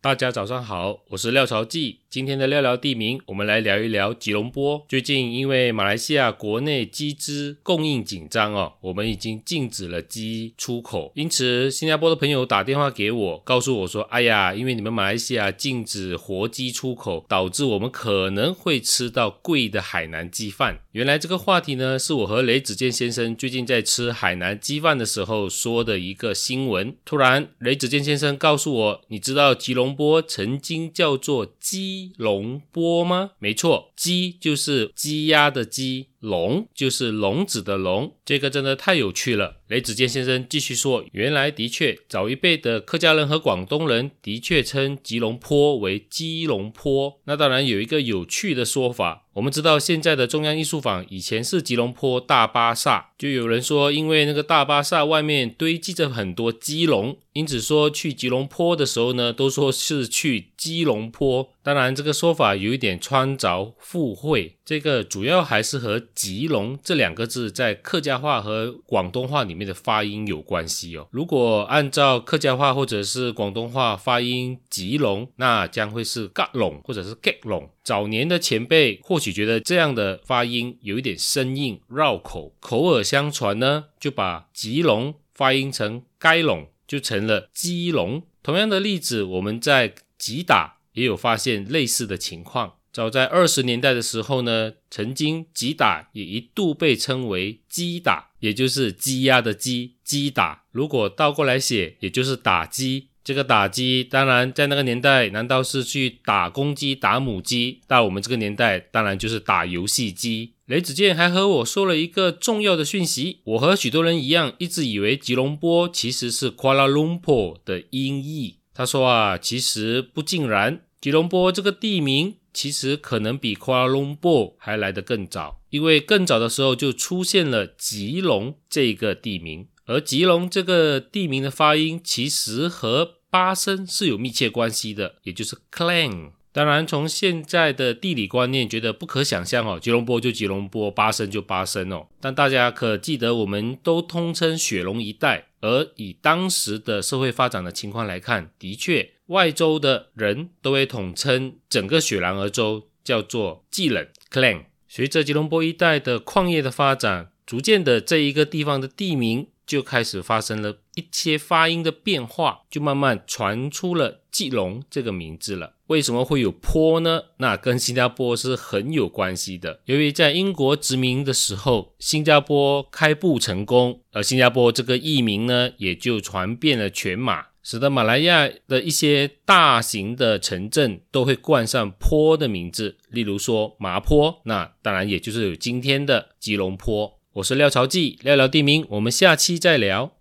大家早上好，我是廖朝记。今天的廖聊地名，我们来聊一聊吉隆坡。最近因为马来西亚国内鸡只供应紧张哦，我们已经禁止了鸡出口。因此，新加坡的朋友打电话给我，告诉我说：“哎呀，因为你们马来西亚禁止活鸡出口，导致我们可能会吃到贵的海南鸡饭。”原来这个话题呢，是我和雷子健先生最近在吃海南鸡饭的时候说的一个新闻。突然，雷子健先生告诉我：“你知道吉隆？”坡曾经叫做鸡隆波吗？没错，鸡就是鸡鸭的鸡。龙就是笼子的笼，这个真的太有趣了。雷子健先生继续说，原来的确，早一辈的客家人和广东人的确称吉隆坡为基隆坡。那当然有一个有趣的说法，我们知道现在的中央艺术坊以前是吉隆坡大巴萨，就有人说，因为那个大巴萨外面堆积着很多鸡笼，因此说去吉隆坡的时候呢，都说是去基隆坡。当然，这个说法有一点穿凿附会，这个主要还是和“吉隆”这两个字在客家话和广东话里面的发音有关系哦。如果按照客家话或者是广东话发音“吉隆”，那将会是“嘎隆”或者是吉隆”。早年的前辈或许觉得这样的发音有一点生硬绕口，口耳相传呢，就把“吉隆”发音成“该隆”，就成了“基隆”。同样的例子，我们在“吉打”。也有发现类似的情况。早在二十年代的时候呢，曾经击打也一度被称为击打，也就是鸡鸭的鸡击打。如果倒过来写，也就是打击。这个打击，当然在那个年代，难道是去打公鸡、打母鸡？到我们这个年代，当然就是打游戏机。雷子健还和我说了一个重要的讯息，我和许多人一样，一直以为吉隆坡其实是 Kuala Lumpur 的音译。他说啊，其实不尽然。吉隆坡这个地名其实可能比 Kuala Lumpur 还来得更早，因为更早的时候就出现了吉隆这个地名，而吉隆这个地名的发音其实和巴生是有密切关系的，也就是 Klang。当然，从现在的地理观念觉得不可想象哦，吉隆坡就吉隆坡，巴生就巴生哦。但大家可记得，我们都通称雪隆一带，而以当时的社会发展的情况来看，的确。外州的人都会统称整个雪兰莪州叫做季冷 ”（Clan）。随着吉隆坡一带的矿业的发展，逐渐的这一个地方的地名就开始发生了一些发音的变化，就慢慢传出了季隆这个名字了。为什么会有坡呢？那跟新加坡是很有关系的。由于在英国殖民的时候，新加坡开埠成功，而新加坡这个译名呢，也就传遍了全马。使得马来亚的一些大型的城镇都会冠上坡的名字，例如说麻坡，那当然也就是有今天的吉隆坡。我是廖朝记，聊聊地名，我们下期再聊。